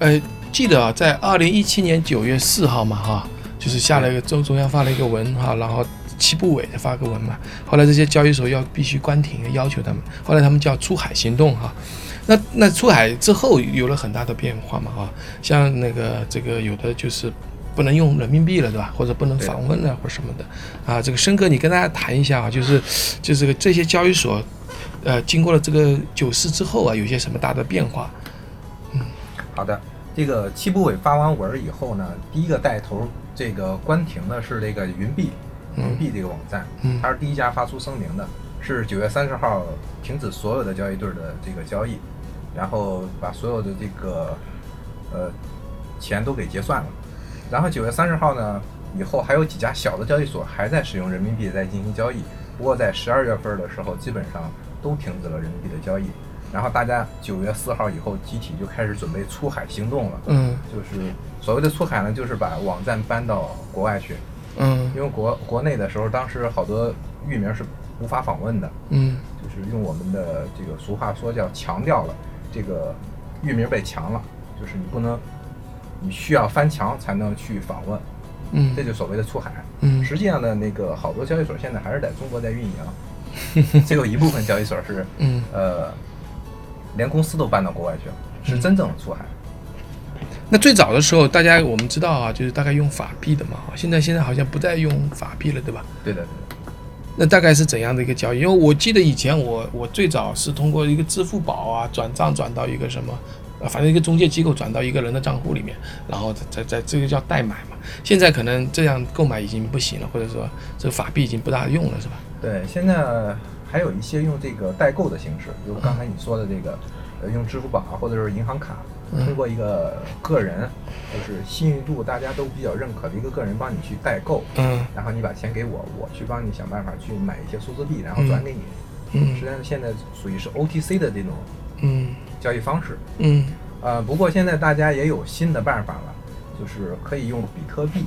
呃，记得啊，在二零一七年九月四号嘛，哈，就是下了一个中中央发了一个文哈，然后七部委发个文嘛，后来这些交易所要必须关停，要求他们，后来他们叫出海行动哈。那那出海之后有了很大的变化嘛，哈，像那个这个有的就是不能用人民币了，对吧？或者不能访问了或什么的啊。这个申哥，你跟大家谈一下啊，就是就是这些交易所，呃，经过了这个九四之后啊，有些什么大的变化？好的，这个七部委发完文以后呢，第一个带头这个关停的是这个云币，云币这个网站，它是第一家发出声明的，是九月三十号停止所有的交易对的这个交易，然后把所有的这个呃钱都给结算了，然后九月三十号呢以后还有几家小的交易所还在使用人民币在进行交易，不过在十二月份的时候基本上都停止了人民币的交易。然后大家九月四号以后集体就开始准备出海行动了。嗯，就是所谓的出海呢，就是把网站搬到国外去。嗯，因为国国内的时候，当时好多域名是无法访问的。嗯，就是用我们的这个俗话说叫强调了，这个域名被强了，就是你不能，你需要翻墙才能去访问。嗯，这就所谓的出海。嗯，实际上呢，那个好多交易所现在还是在中国在运营，只有一部分交易所是，嗯，呃。连公司都搬到国外去了，是真正的出海。那最早的时候，大家我们知道啊，就是大概用法币的嘛。现在现在好像不再用法币了，对吧？对的。那大概是怎样的一个交易？因为我记得以前我我最早是通过一个支付宝啊转账转到一个什么，呃，反正一个中介机构转到一个人的账户里面，然后在在这个叫代买嘛。现在可能这样购买已经不行了，或者说这个法币已经不大用了，是吧？对，现在。还有一些用这个代购的形式，比如刚才你说的这个，呃，用支付宝啊，或者是银行卡，通过一个个人，就是信誉度大家都比较认可的一个个人帮你去代购，嗯，然后你把钱给我，我去帮你想办法去买一些数字币，然后转给你，嗯，实际上现在属于是 OTC 的这种，嗯，交易方式，嗯，呃，不过现在大家也有新的办法了，就是可以用比特币，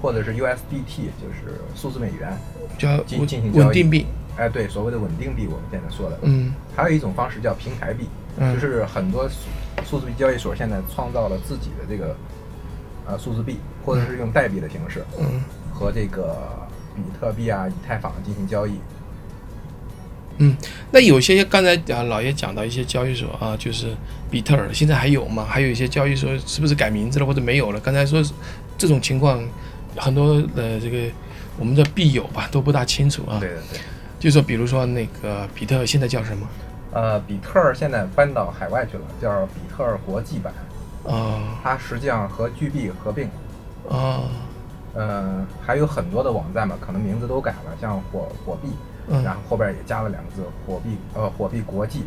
或者是 USDT，就是数字美元，交进进行稳定币。哎，对，所谓的稳定币，我们现在说的，嗯，还有一种方式叫平台币，就是很多数数字币交易所现在创造了自己的这个呃数字币，或者是用代币的形式，嗯，和这个比特币啊、以太坊进行交易。嗯，那有些刚才啊老爷讲到一些交易所啊，就是比特尔，现在还有吗？还有一些交易所是不是改名字了或者没有了？刚才说这种情况，很多呃这个我们的币友吧都不大清楚啊。对对对。就说，比如说那个比特现在叫什么？呃，比特尔现在搬到海外去了，叫比特尔国际版。啊，它实际上和 GB 合并。啊，呃，还有很多的网站吧，可能名字都改了，像火火币，然后后边也加了两个字火币，呃，火币国际，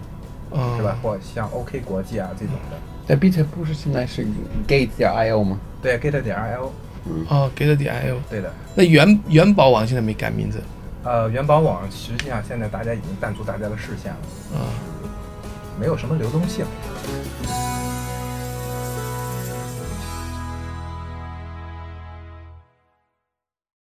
是吧？或像 OK 国际啊这种的。在比特不是现在是 Gate 点 IO 吗？对，Gate 点 IO。嗯。哦，Gate 点 IO。对的。那元元宝网现在没改名字。呃，元宝网实际上现在大家已经淡出大家的视线了，嗯，没有什么流动性。